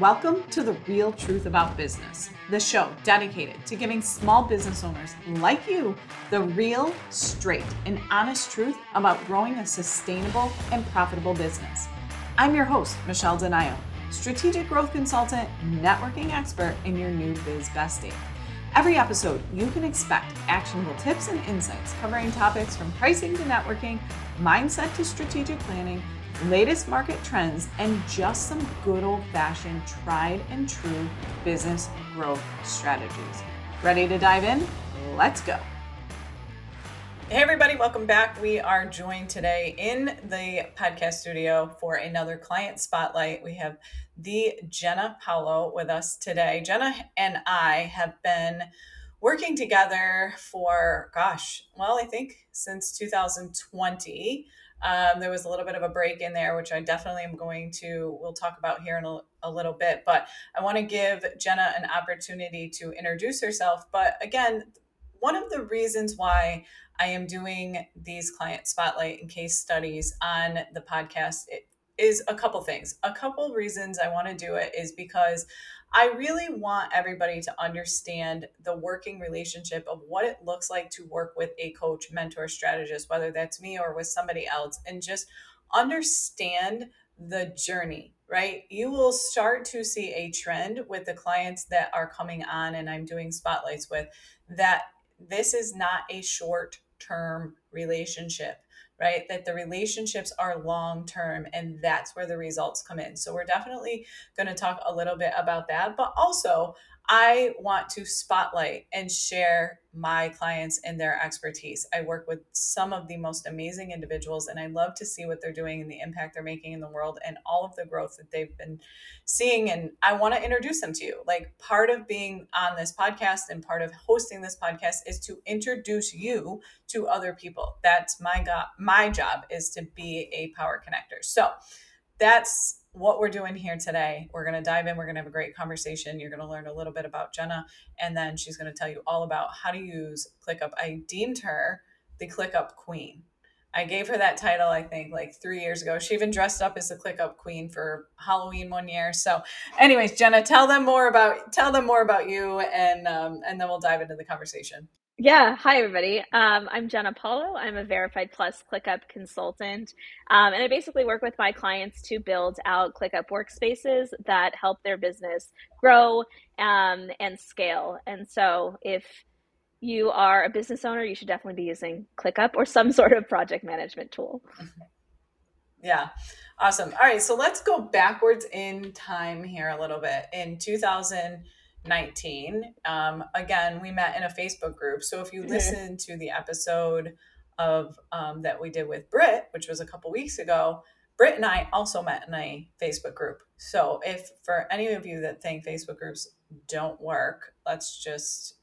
Welcome to The Real Truth About Business, the show dedicated to giving small business owners like you the real, straight, and honest truth about growing a sustainable and profitable business. I'm your host, Michelle Denayo, strategic growth consultant, networking expert, and your new biz bestie. Every episode, you can expect actionable tips and insights covering topics from pricing to networking, mindset to strategic planning latest market trends, and just some good old fashioned tried and true business growth strategies. Ready to dive in? Let's go. Hey, everybody, welcome back. We are joined today in the podcast studio for another client spotlight. We have the Jena Paulo with us today. Jena and I have been working together for, gosh, well, I think since 2020. Um, there was a little bit of a break in there, which I definitely am going to, we'll talk about here in a, a little bit. But I want to give Jena an opportunity to introduce herself. But again, one of the reasons why I am doing these client spotlight and case studies on the podcast is a couple things. A couple reasons I want to do it is because I really want everybody to understand the working relationship of what it looks like to work with a coach, mentor, strategist, whether that's me or with somebody else, and just understand the journey, right? You will start to see a trend with the clients that are coming on and I'm doing spotlights with that this is not a short term relationship right? That the relationships are long term and that's where the results come in. So we're definitely going to talk a little bit about that, but also I want to spotlight and share my clients and their expertise. I work with some of the most amazing individuals, and I love to see what they're doing and the impact they're making in the world and all of the growth that they've been seeing. And I want to introduce them to you. Like part of being on this podcast and part of hosting this podcast is to introduce you to other people. That's my go- my job is to be a power connector. So that's what we're doing here today. We're going to dive in. We're going to have a great conversation. You're going to learn a little bit about Jena, and then she's going to tell you all about how to use ClickUp. I deemed her the ClickUp Queen. I gave her that title, I think, like three years ago. She even dressed up as the ClickUp Queen for Halloween one year. So, anyways, Jena, tell them more about tell them more about you, and um, and then we'll dive into the conversation. Yeah, hi everybody. Um, I'm Jena Paulo. I'm a Verified Plus ClickUp consultant, um, and I basically work with my clients to build out ClickUp workspaces that help their business grow um, and scale. And so, if you are a business owner, you should definitely be using ClickUp or some sort of project management tool. Yeah, awesome. All right, so let's go backwards in time here a little bit. In 2000- 19. Um, again, we met in a Facebook group. So if you mm-hmm. listen to the episode of um, that we did with Britt, which was a couple weeks ago, Britt and I also met in a Facebook group. So if for any of you that think Facebook groups don't work, let's just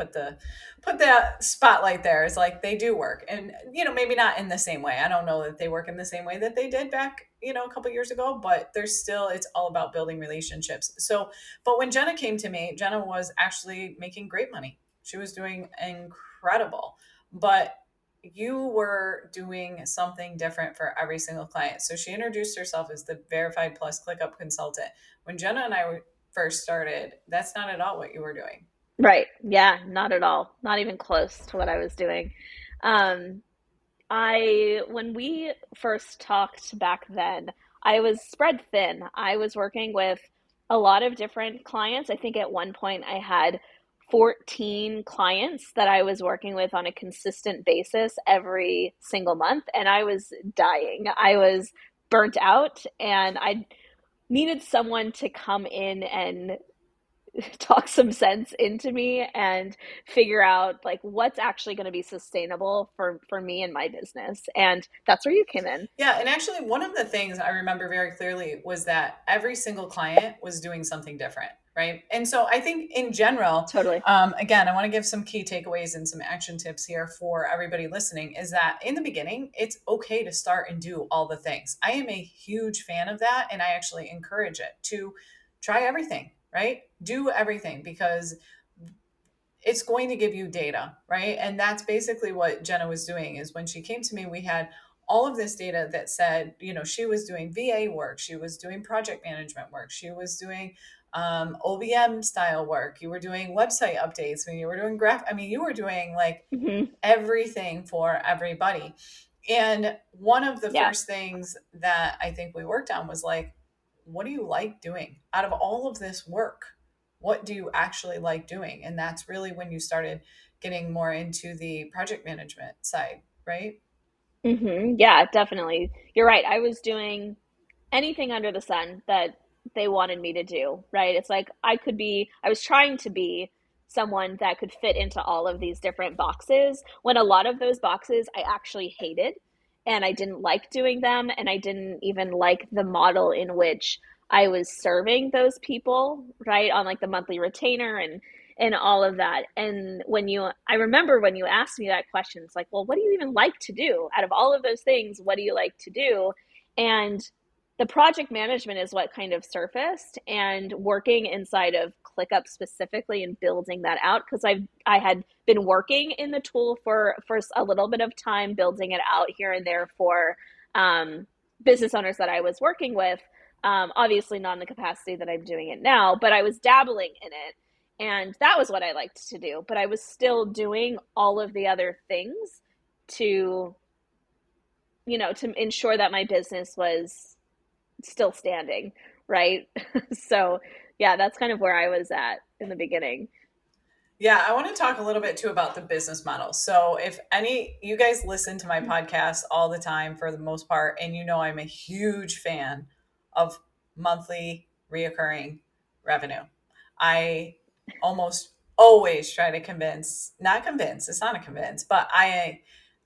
put the put that spotlight there. Is like they do work. And you know maybe not in the same way. I don't know that they work in the same way that they did back you know a couple years ago but there's still it's all about building relationships. So but when jena came to me jena was actually making great money. She was doing incredible. But you were doing something different for every single client. So she introduced herself as the verified plus clickup consultant. When jena and i first started that's not at all what you were doing Right. Yeah, not at all. Not even close to what I was doing. Um, I when we first talked back then, I was spread thin. I was working with a lot of different clients. I think at one point I had 14 clients that I was working with on a consistent basis every single month and I was dying. I was burnt out and I needed someone to come in and talk some sense into me and figure out like what's actually going to be sustainable for for me and my business and that's where you came in. Yeah and actually one of the things i remember very clearly was that every single client was doing something different right? And so i think in general totally. um, again i want to give some key takeaways and some action tips here for everybody listening is that in the beginning it's okay to start and do all the things. I am a huge fan of that and i actually encourage it to try everything right? Do everything because it's going to give you data, right? And that's basically what Jena was doing is when she came to me, we had all of this data that said, you know, she was doing VA work, she was doing project management work, she was doing um, OBM style work, you were doing website updates, when you were doing graph. I mean, you were doing like mm-hmm. everything for everybody. And one of the yeah. first things that I think we worked on was like, what do you like doing out of all of this work? What do you actually like doing? And that's really when you started getting more into the project management side, right? Mm-hmm. Yeah, definitely. You're right. I was doing anything under the sun that they wanted me to do, right? It's like I could be, I was trying to be someone that could fit into all of these different boxes when a lot of those boxes I actually hated and I didn't like doing them and I didn't even like the model in which I was serving those people, right? On like the monthly retainer and and all of that. And when you, I remember when you asked me that question, it's like, well, what do you even like to do? Out of all of those things, what do you like to do? And the project management is what kind of surfaced and working inside of ClickUp specifically and building that out because I've I had been working in the tool for for a little bit of time building it out here and there for um, business owners that I was working with. Um, obviously not in the capacity that I'm doing it now, but I was dabbling in it and that was what I liked to do. But I was still doing all of the other things to, you know, to ensure that my business was still standing. Right. so, yeah, that's kind of where I was at in the beginning. Yeah, I want to talk a little bit too about the business model. So, if any you guys listen to my mm-hmm. podcast all the time for the most part, and you know I'm a huge fan of monthly reoccurring revenue. I almost always try to convince, not convince, it's not a convince, but I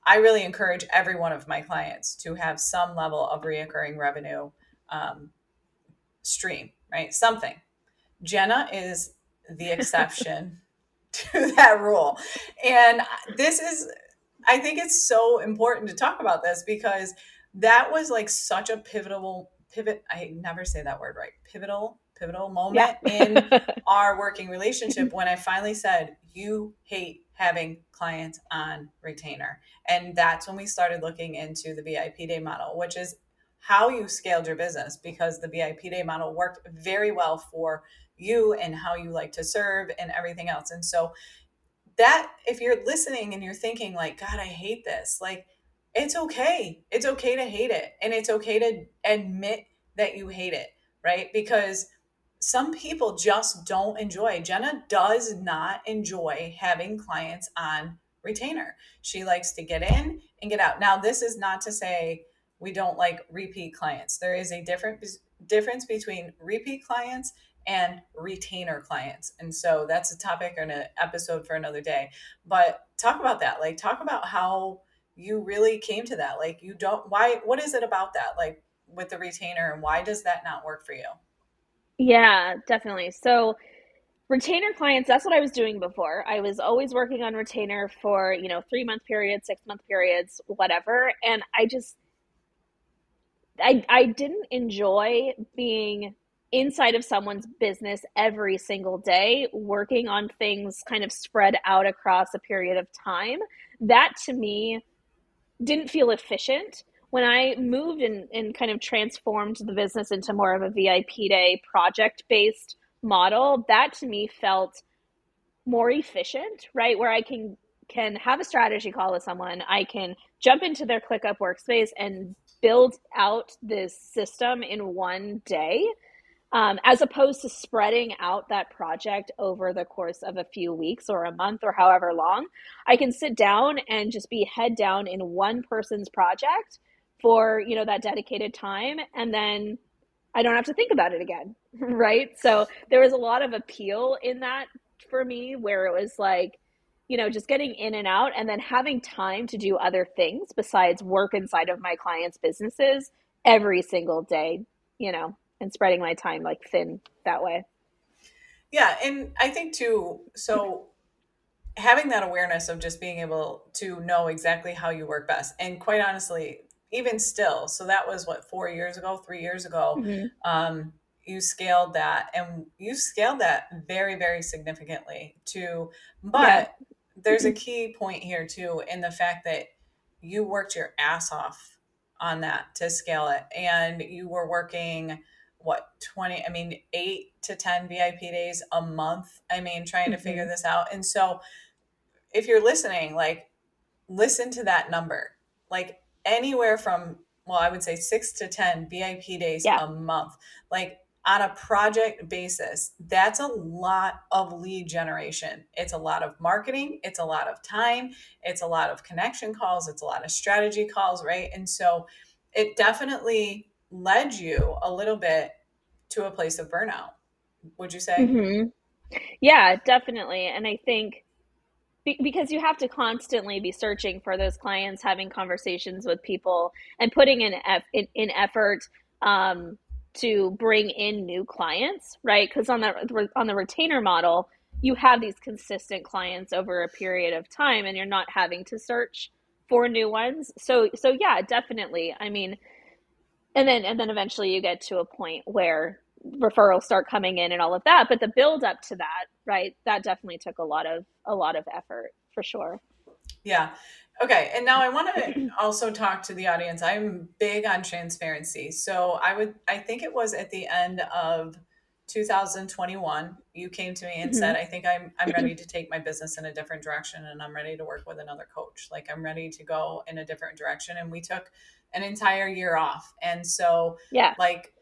I really encourage every one of my clients to have some level of reoccurring revenue um, stream, right? Something. Jena is the exception to that rule. And this is, I think it's so important to talk about this because that was like such a pivotal pivot. I never say that word right. Pivotal pivotal moment yeah. in our working relationship when I finally said, You hate having clients on retainer. And that's when we started looking into the VIP day model, which is how you scaled your business because the VIP day model worked very well for you and how you like to serve and everything else. And so, that if you're listening and you're thinking, like, God, I hate this, like, it's okay. It's okay to hate it. And it's okay to admit that you hate it, right? Because some people just don't enjoy. Jena does not enjoy having clients on retainer. She likes to get in and get out. Now, this is not to say we don't like repeat clients. There is a different difference between repeat clients and retainer clients. And so that's a topic or an episode for another day. But talk about that. Like talk about how you really came to that. Like you don't why what is it about that? Like with the retainer and why does that not work for you? Yeah, definitely. So retainer clients, that's what I was doing before. I was always working on retainer for, you know, three month periods, six month periods, whatever. And I just, I, I didn't enjoy being inside of someone's business every single day, working on things kind of spread out across a period of time. That to me didn't feel efficient when I moved and, and kind of transformed the business into more of a VIP day project based model, that to me felt more efficient, right? Where I can can have a strategy call with someone, I can jump into their ClickUp workspace and build out this system in one day. Um, as opposed to spreading out that project over the course of a few weeks or a month or however long, I can sit down and just be head down in one person's project for you know that dedicated time and then i don't have to think about it again right? So there was a lot of appeal in that for me where it was like you know just getting in and out and then having time to do other things besides work inside of my clients businesses every single day you know and spreading my time like thin that way yeah and i think too so having that awareness of just being able to know exactly how you work best and quite honestly even still, so that was what four years ago, three years ago. Mm-hmm. Um, you scaled that, and you scaled that very, very significantly. To, but yeah. there's a key point here too in the fact that you worked your ass off on that to scale it and you were working what 20 i mean 8 to 10 vip days a month i mean trying to mm-hmm. figure this out and so if you're listening like listen to that number like anywhere from well i would say 6 to 10 vip days yeah. a month like on a project basis, that's a lot of lead generation. It's a lot of marketing, it's a lot of time, it's a lot of connection calls, it's a lot of strategy calls, right? And so it definitely led you a little bit to a place of burnout, would you say? Mm-hmm. Yeah, definitely. And I think because you have to constantly be searching for those clients, having conversations with people, and putting in, in, in effort um, to bring in new clients, right? Because on the on the retainer model, you have these consistent clients over a period of time, and you're not having to search for new ones. So so yeah, definitely. I mean, and then and then eventually you get to a point where referrals start coming in and all of that. But the build up to that, right? That definitely took a lot of a lot of effort for sure. Yeah. Okay, and now I want to also talk to the audience. I'm big on transparency. So I would I think it was at the end of 2021 you came to me and mm-hmm. said I think I'm I'm ready to take my business in a different direction and I'm ready to work with another coach. Like I'm ready to go in a different direction and we took an entire year off. And so yeah. like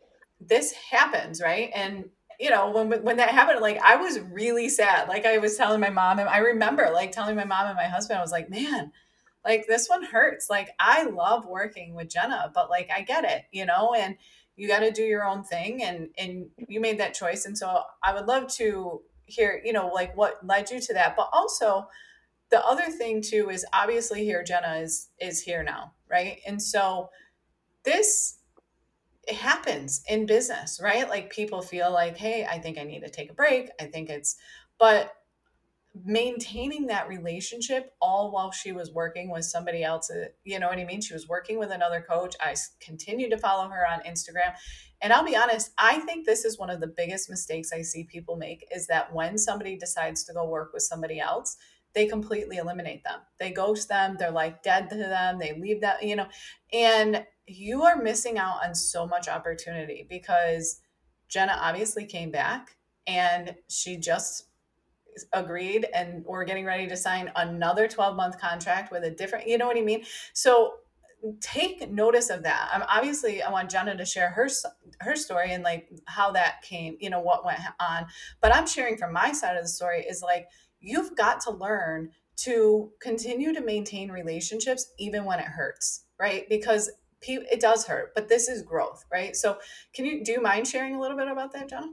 this happens, right? And you know when when that happened like i was really sad like i was telling my mom and i remember like telling my mom and my husband i was like man like this one hurts. Like I love working with Jena, but like I get it, you know, and you got to do your own thing and and you made that choice and so I would love to hear, you know, like what led you to that. But also the other thing too is obviously here Jena is is here now, right? And so this it happens in business, right? Like people feel like, "Hey, I think I need to take a break. I think it's but maintaining that relationship all while she was working with somebody else uh, you know what i mean she was working with another coach i continued to follow her on instagram and i'll be honest i think this is one of the biggest mistakes i see people make is that when somebody decides to go work with somebody else they completely eliminate them. They ghost them they're like dead to them they leave that you know and you are missing out on so much opportunity because jena obviously came back and she just agreed and we're getting ready to sign another 12 month contract with a different you know what i mean? So take notice of that. I'm obviously i want jena to share her her story and like how that came you know what went on but i'm sharing from my side of the story is like you've got to learn to continue to maintain relationships even when it hurts right because it does hurt but this is growth right so can you do you mind sharing a little bit about that jena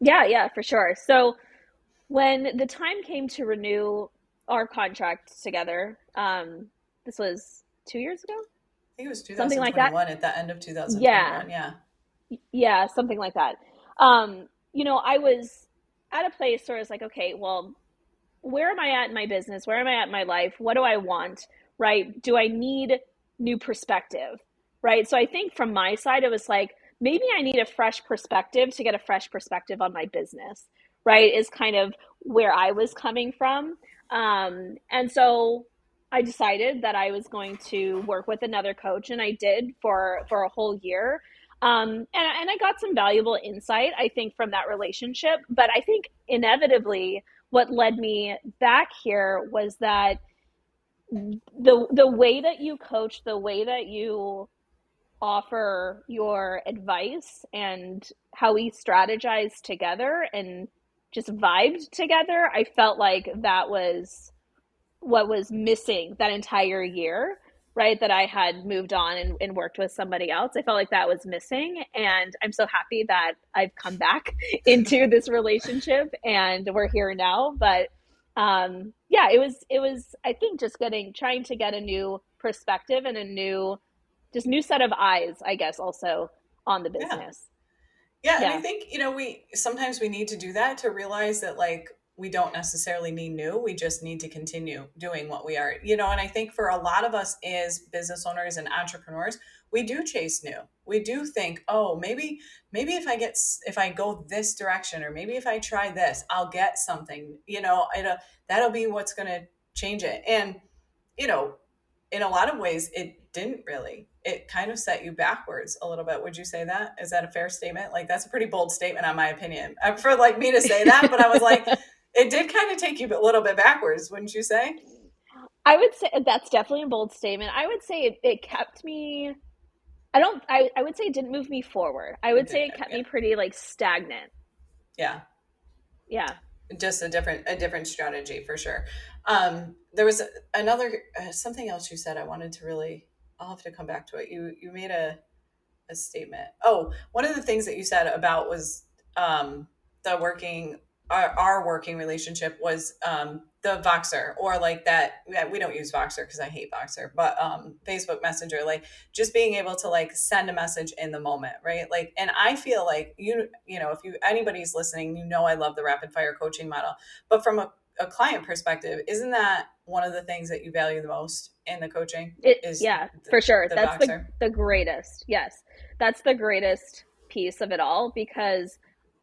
yeah yeah for sure so when the time came to renew our contract together, um, this was two years ago. I think it was 2021 something like that. at the end of 2021. Yeah. Yeah. Yeah, something like that. Um, you know, I was at a place where it's like, okay, well, where am I at in my business? Where am I at in my life? What do I want? Right? Do I need new perspective? Right? So I think from my side, it was like, maybe I need a fresh perspective to get a fresh perspective on my business right is kind of where i was coming from um, and so i decided that i was going to work with another coach and i did for for a whole year um, and, and i got some valuable insight i think from that relationship but i think inevitably what led me back here was that the the way that you coach the way that you offer your advice and how we strategize together and just vibed together. I felt like that was what was missing that entire year, right? That I had moved on and, and, worked with somebody else. I felt like that was missing. And I'm so happy that I've come back into this relationship and we're here now. But um, yeah, it was, it was, I think just getting, trying to get a new perspective and a new, just new set of eyes, I guess, also on the business. Yeah, yeah. and I think, you know, we sometimes we need to do that to realize that like we don't necessarily need new. We just need to continue doing what we are, you know, and I think for a lot of us as business owners and entrepreneurs, we do chase new. We do think, "Oh, maybe maybe if I get if I go this direction or maybe if I try this, I'll get something." You know, it'll, that'll be what's going to change it. And you know, in a lot of ways it didn't really it kind of set you backwards a little bit. Would you say that? Is that a fair statement? Like that's a pretty bold statement on my opinion. Uh, for like me to say that, but I was like, it did kind of take you a little bit backwards, wouldn't you say? I would say that's definitely a bold statement. I would say it, it kept me I don't I, I would say it didn't move me forward. I would say it kept yeah. me pretty like stagnant. Yeah. Yeah. Just a different a different strategy for sure. Um there was another uh, something else you said I wanted to really I'll have to come back to it. You you made a a statement. Oh, one of the things that you said about was um, the working our, our working relationship was um, the Voxer or like that. We don't use Voxer because I hate Voxer, but um, Facebook Messenger, like just being able to like send a message in the moment, right? Like, and I feel like you, you know, if you anybody's listening, you know, I love the rapid fire coaching model, but from a a client perspective, isn't that one of the things that you value the most in the coaching? It, is yeah, the, for sure. The That's the, the greatest. Yes. That's the greatest piece of it all because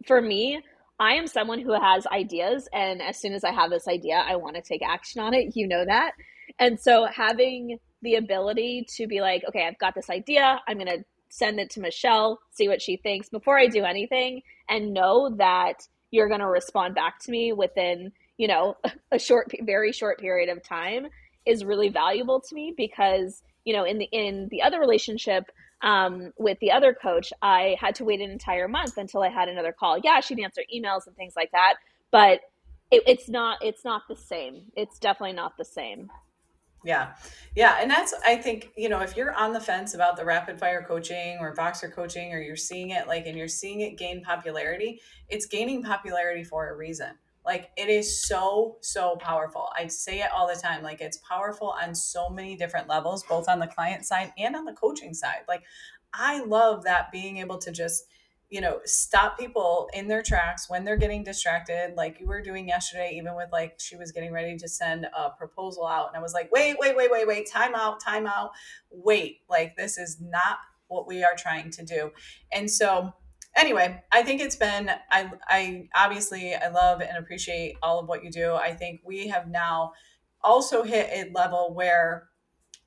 for me, I am someone who has ideas and as soon as I have this idea, I want to take action on it. You know that. And so having the ability to be like, okay, I've got this idea. I'm going to send it to Michelle, see what she thinks before I do anything and know that you're going to respond back to me within you know a short very short period of time is really valuable to me because you know in the in the other relationship um, with the other coach i had to wait an entire month until i had another call yeah she'd answer emails and things like that but it, it's not it's not the same it's definitely not the same yeah. Yeah. And that's, I think, you know, if you're on the fence about the rapid fire coaching or Voxer coaching, or you're seeing it like, and you're seeing it gain popularity, it's gaining popularity for a reason. Like it is so, so powerful. I say it all the time. Like it's powerful on so many different levels, both on the client side and on the coaching side. Like I love that being able to just, you know, stop people in their tracks when they're getting distracted, like you were doing yesterday, even with like she was getting ready to send a proposal out. And I was like, wait, wait, wait, wait, wait, time out, time out, wait. Like this is not what we are trying to do. And so anyway, I think it's been I I obviously I love and appreciate all of what you do. I think we have now also hit a level where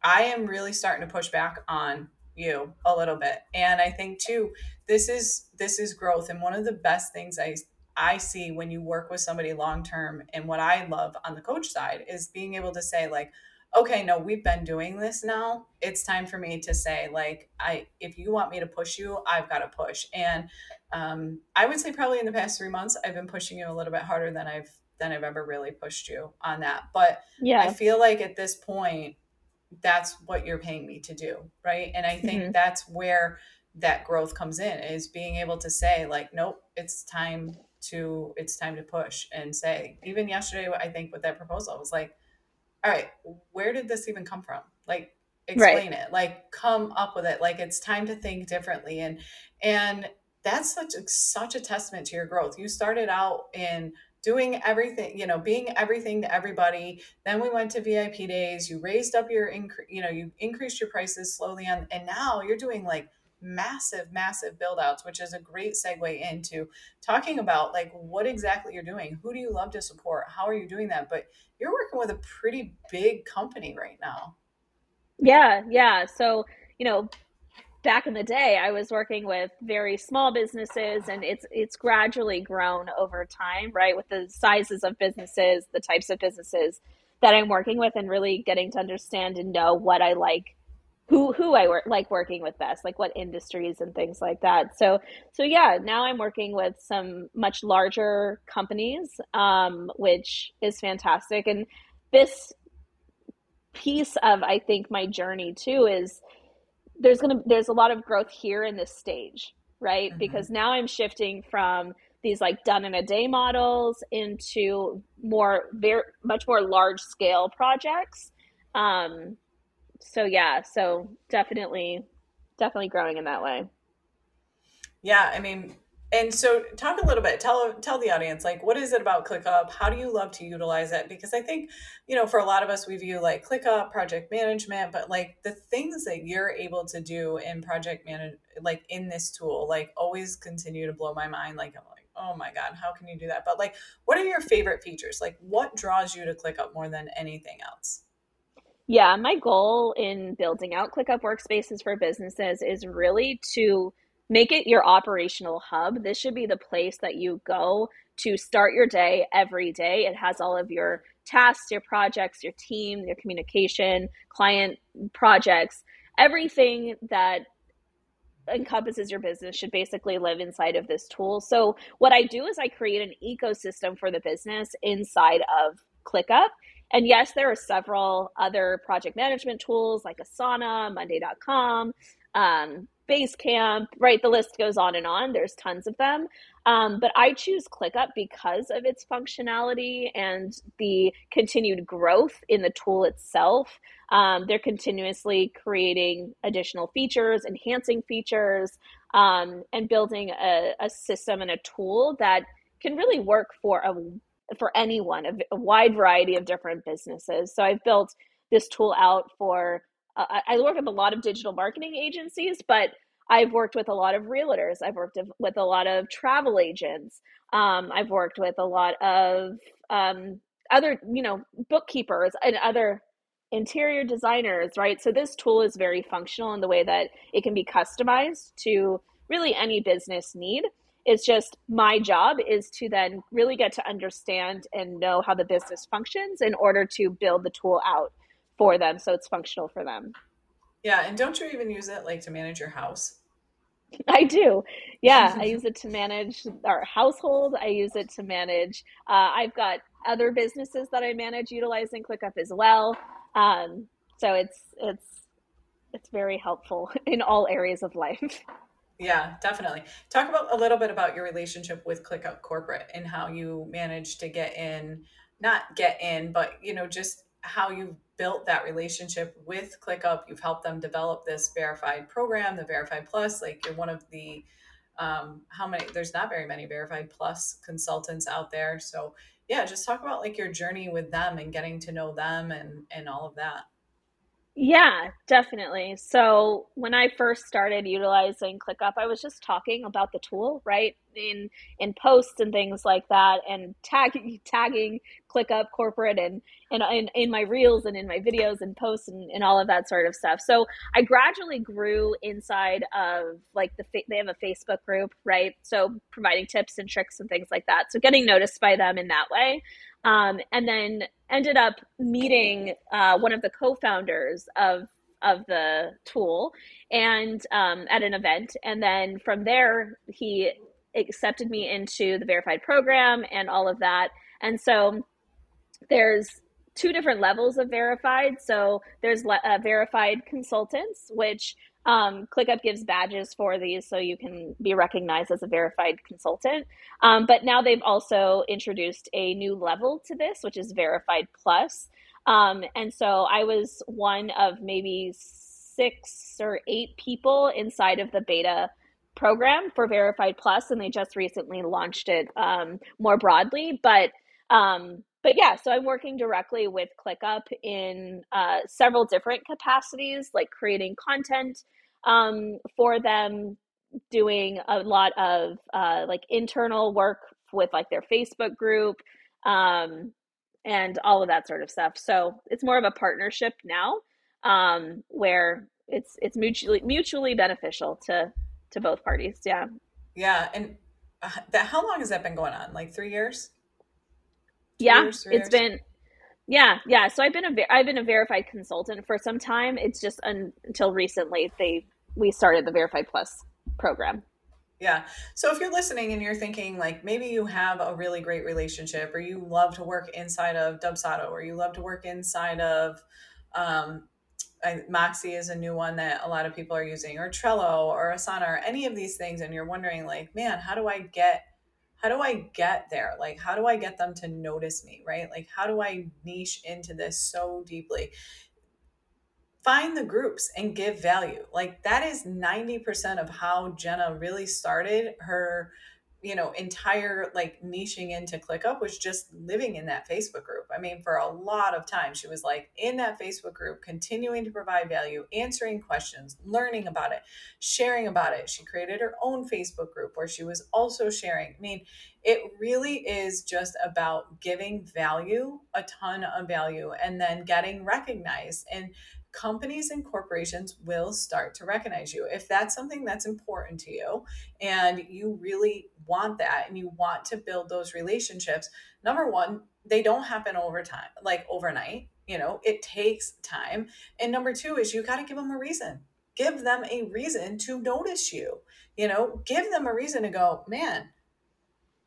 I am really starting to push back on you a little bit. And I think too this is this is growth and one of the best things I I see when you work with somebody long term and what I love on the coach side is being able to say like okay, no, we've been doing this now. It's time for me to say, like, I if you want me to push you, I've got to push. And um, I would say probably in the past three months, I've been pushing you a little bit harder than I've than I've ever really pushed you on that. But yeah, I feel like at this point, that's what you're paying me to do, right? And I think mm-hmm. that's where that growth comes in is being able to say, like, nope, it's time to it's time to push and say. Even yesterday, I think with that proposal, I was like all right, where did this even come from? Like explain right. it. Like come up with it. Like it's time to think differently. And and that's such a, such a testament to your growth. You started out in doing everything, you know, being everything to everybody. Then we went to VIP days. You raised up your increase, you know, you increased your prices slowly on, and now you're doing like massive, massive build outs, which is a great segue into talking about like what exactly you're doing. Who do you love to support? How are you doing that? But you're working with a pretty big company right now. Yeah, yeah. So, you know, back in the day I was working with very small businesses and it's it's gradually grown over time, right? With the sizes of businesses, the types of businesses that I'm working with and really getting to understand and know what I like who who I work like working with best, like what industries and things like that. So so yeah, now I'm working with some much larger companies, um, which is fantastic. And this piece of I think my journey too is there's gonna there's a lot of growth here in this stage, right? Mm-hmm. Because now I'm shifting from these like done in a day models into more very much more large scale projects um, so yeah, so definitely, definitely growing in that way. Yeah, I mean, and so talk a little bit. Tell tell the audience like what is it about ClickUp? How do you love to utilize it? Because I think you know for a lot of us we view like ClickUp project management, but like the things that you're able to do in project manage like in this tool like always continue to blow my mind. Like I'm like oh my god, how can you do that? But like, what are your favorite features? Like, what draws you to ClickUp more than anything else? Yeah, my goal in building out ClickUp workspaces for businesses is really to make it your operational hub. This should be the place that you go to start your day every day. It has all of your tasks, your projects, your team, your communication, client projects, everything that encompasses your business should basically live inside of this tool. So, what I do is I create an ecosystem for the business inside of ClickUp. And yes, there are several other project management tools like Asana, Monday.com, um, Basecamp, right? The list goes on and on. There's tons of them. Um, but I choose ClickUp because of its functionality and the continued growth in the tool itself. Um, they're continuously creating additional features, enhancing features, um, and building a, a, system and a tool that can really work for a for anyone, a, wide variety of different businesses. So I've built this tool out for. Uh, I work with a lot of digital marketing agencies, but I've worked with a lot of realtors. I've worked with a lot of travel agents. Um, I've worked with a lot of um, other, you know, bookkeepers and other interior designers, right? So this tool is very functional in the way that it can be customized to really any business need. It's just my job is to then really get to understand and know how the business functions in order to build the tool out for them so it's functional for them. Yeah, and don't you even use it like to manage your house? I do. Yeah, I use it to manage our household. I use it to manage. Uh, I've got other businesses that I manage utilizing ClickUp as well. Um, so it's it's it's very helpful in all areas of life. Yeah, definitely. Talk about a little bit about your relationship with ClickUp Corporate and how you managed to get in, not get in, but you know, just how you've built that relationship with ClickUp. You've helped them develop this verified program, the Verified Plus. Like you're one of the um, how many? There's not very many Verified Plus consultants out there. So yeah, just talk about like your journey with them and getting to know them and and all of that. Yeah, definitely. So when I first started utilizing ClickUp, I was just talking about the tool, right? In in posts and things like that, and tagging tagging ClickUp corporate and and in, in my reels and in my videos and posts and, and all of that sort of stuff. So I gradually grew inside of like the they have a Facebook group, right? So providing tips and tricks and things like that. So getting noticed by them in that way. Um, and then ended up meeting uh, one of the co-founders of of the tool and um, at an event. And then from there he accepted me into the verified program and all of that. And so there's two different levels of verified. So there's uh, verified consultants which um, ClickUp gives badges for these so you can be recognized as a verified consultant. Um, but now they've also introduced a new level to this, which is Verified Plus. Um, and so I was one of maybe six or eight people inside of the beta program for Verified Plus, and they just recently launched it um, more broadly. But um, but yeah, so I'm working directly with ClickUp in uh, several different capacities, like creating content um, for them, doing a lot of uh, like internal work with like their Facebook group um, and all of that sort of stuff. So it's more of a partnership now, um, where it's it's mutually mutually beneficial to to both parties. Yeah. Yeah, and uh, that how long has that been going on? Like three years? Yeah, years, it's years? been yeah, yeah. So I've been a I've been a verified consultant for some time. It's just un, until recently they we started the Verified Plus program. Yeah. So if you're listening and you're thinking like maybe you have a really great relationship or you love to work inside of Dubsado or you love to work inside of um, I, Moxie is a new one that a lot of people are using or Trello or Asana or any of these things and you're wondering like, man, how do I get how do I get there? Like, how do I get them to notice me, right? Like, how do I niche into this so deeply? Find the groups and give value. Like, that is 90% of how Jena really started her you know entire like niching into clickup was just living in that facebook group. I mean for a lot of time she was like in that facebook group continuing to provide value answering questions learning about it sharing about it. She created her own facebook group where she was also sharing. I mean it really is just about giving value a ton of value and then getting recognized. And companies and corporations will start to recognize you. If that's something that's important to you and you really want that and you want to build those relationships, number one, they don't happen over time, like overnight. You know, it takes time. And number two is you got to give them a reason. Give them a reason to notice you. You know, give them a reason to go, man,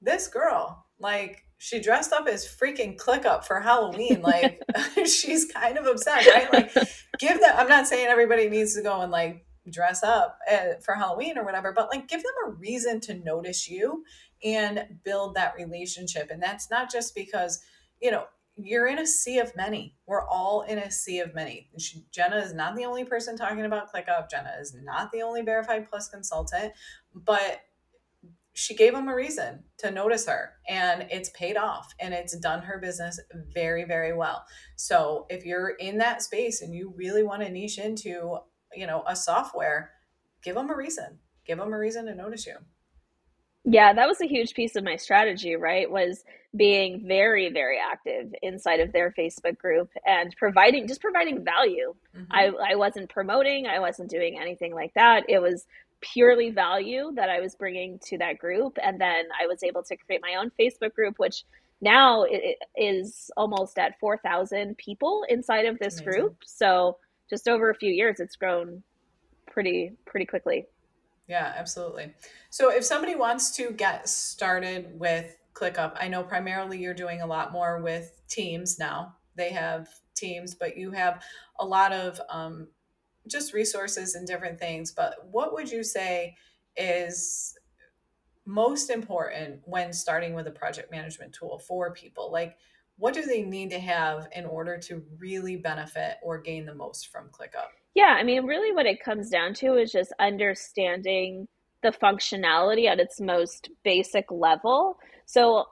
this girl, like, she dressed up as freaking ClickUp for Halloween. Like she's kind of upset, right? Like give them. I'm not saying everybody needs to go and like dress up uh, for Halloween or whatever, but like give them a reason to notice you and build that relationship. And that's not just because you know you're in a sea of many. We're all in a sea of many. She, Jena is not the only person talking about ClickUp. Jena is not the only Verified Plus consultant, but she gave him a reason to notice her and it's paid off and it's done her business very very well. So if you're in that space and you really want to niche into you know a software give them a reason. Give them a reason to notice you. Yeah that was a huge piece of my strategy right was being very very active inside of their facebook group and providing just providing value. Mm-hmm. i i wasn't promoting i wasn't doing anything like that. It was purely value that I was bringing to that group. And then I was able to create my own Facebook group, which now it is almost at 4,000 people inside of this group. So just over a few years, it's grown pretty, pretty quickly. Yeah, absolutely. So if somebody wants to get started with ClickUp, I know primarily you're doing a lot more with teams now. They have teams, but you have a lot of um, just resources and different things, but what would you say is most important when starting with a project management tool for people? Like, what do they need to have in order to really benefit or gain the most from ClickUp? Yeah, I mean, really what it comes down to is just understanding the functionality at its most basic level. So,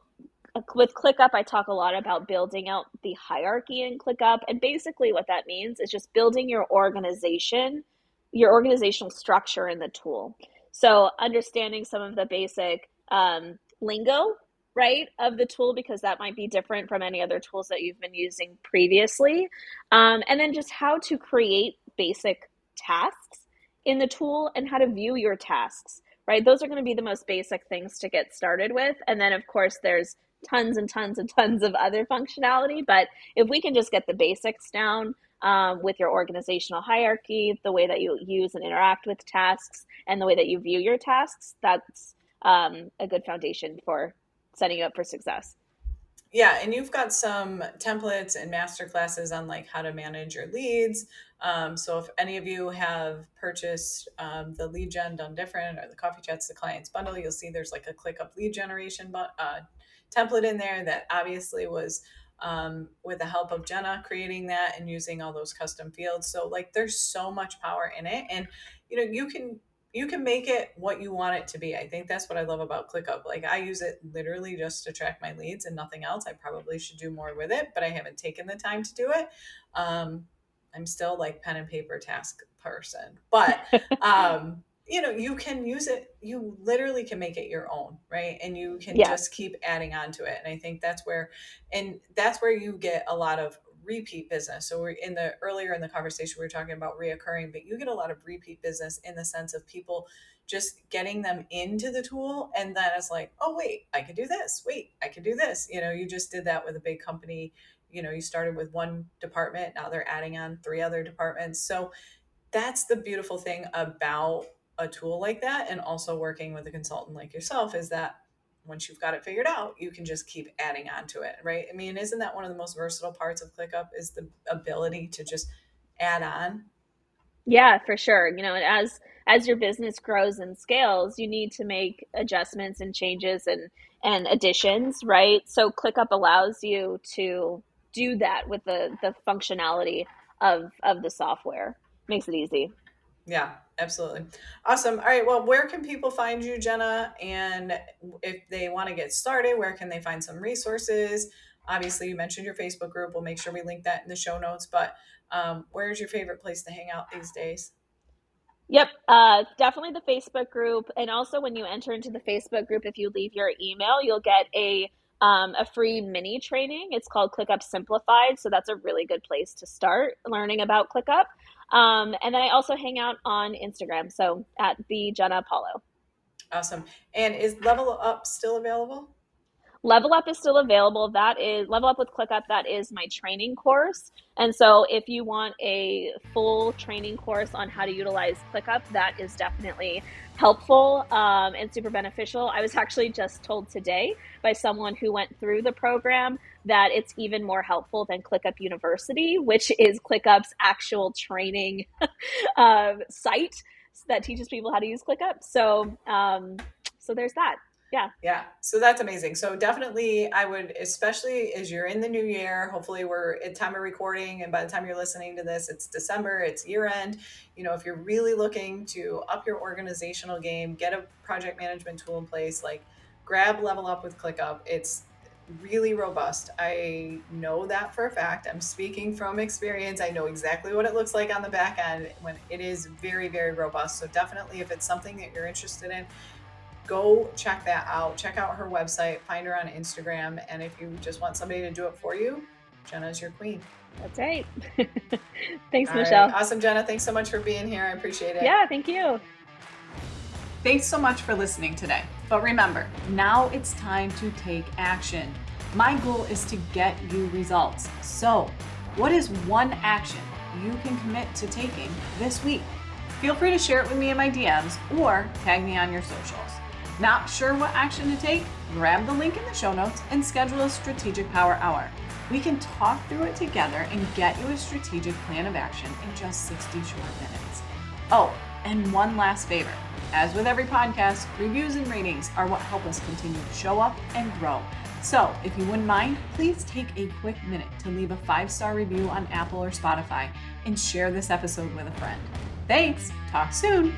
with ClickUp, I talk a lot about building out the hierarchy in ClickUp. And basically, what that means is just building your organization, your organizational structure in the tool. So, understanding some of the basic um, lingo, right, of the tool, because that might be different from any other tools that you've been using previously. Um, and then just how to create basic tasks in the tool and how to view your tasks right? Those are going to be the most basic things to get started with. And then, of course, there's tons and tons and tons of other functionality. But if we can just get the basics down um, with your organizational hierarchy, the way that you use and interact with tasks, and the way that you view your tasks, that's um, a good foundation for setting you up for success. Yeah, and you've got some templates and master classes on like how to manage your leads. Um, so if any of you have purchased um, the lead gen done different or the coffee chats the clients bundle, you'll see there's like a click ClickUp lead generation uh, template in there that obviously was um, with the help of Jenna creating that and using all those custom fields. So like there's so much power in it. And you know, you can you can make it what you want it to be. I think that's what I love about ClickUp. Like I use it literally just to track my leads and nothing else. I probably should do more with it, but I haven't taken the time to do it. Um, I'm still like pen and paper task person, but um, you know you can use it you literally can make it your own right? And you can yeah. just keep adding on to it and i think that's where and that's where you get a lot of repeat business. So we're in the earlier in the conversation we were talking about reoccurring but you get a lot of repeat business in the sense of people just getting them into the tool and then it's like oh wait i could do this. Wait i could do this. You know you just did that with a big company. You know you started with one department now they're adding on three other departments. So that's the beautiful thing about a tool like that and also working with a consultant like yourself is that once you've got it figured out, you can just keep adding on to it, right? I mean, isn't that one of the most versatile parts of ClickUp is the ability to just add on? Yeah, for sure. You know, as as your business grows and scales, you need to make adjustments and changes and and additions, right? So ClickUp allows you to do that with the the functionality of of the software. Makes it easy. Yeah, absolutely. Awesome. All right. Well, where can people find you, Jena? And if they want to get started, where can they find some resources? Obviously, you mentioned your Facebook group. We'll make sure we link that in the show notes. But um, where's your favorite place to hang out these days? Yep, uh, definitely the Facebook group. And also, when you enter into the Facebook group, if you leave your email, you'll get a um, a free mini training. It's called ClickUp Simplified. So that's a really good place to start learning about ClickUp. Um, and then I also hang out on Instagram. So at the Jena Paulo. Awesome. And is Level Up still available? Level Up is still available. That is Level Up with ClickUp. That is my training course. And so, if you want a full training course on how to utilize ClickUp, that is definitely helpful um, and super beneficial. I was actually just told today by someone who went through the program that it's even more helpful than ClickUp University, which is ClickUp's actual training uh, site that teaches people how to use ClickUp. So, um, so there's that yeah. Yeah so that's amazing. So definitely i would especially as you're in the new year hopefully we're at time of recording and by the time you're listening to this it's december it's year end. You know if you're really looking to up your organizational game get a project management tool in place like grab level up with clickup. It's really robust. I know that for a fact. I'm speaking from experience. I know exactly what it looks like on the back end when it is very very robust. So definitely if it's something that you're interested in go check that out. Check out her website, find her on Instagram. And if you just want somebody to do it for you, Jena's your queen. That's right. Thanks, All Michelle. Right. Awesome, Jenna. Thanks so much for being here. I appreciate it. Yeah, thank you. Thanks so much for listening today. But remember, now it's time to take action. My goal is to get you results. So, what is one action you can commit to taking this week? Feel free to share it with me in my DMs or tag me on your socials. Not sure what action to take? Grab the link in the show notes and schedule a strategic power hour. We can talk through it together and get you a strategic plan of action in just 60 short minutes. Oh, and one last favor. As with every podcast, reviews and ratings are what help us continue to show up and grow. So, if you wouldn't mind, please take a quick minute to leave a five star review on Apple or Spotify and share this episode with a friend. Thanks. Talk soon.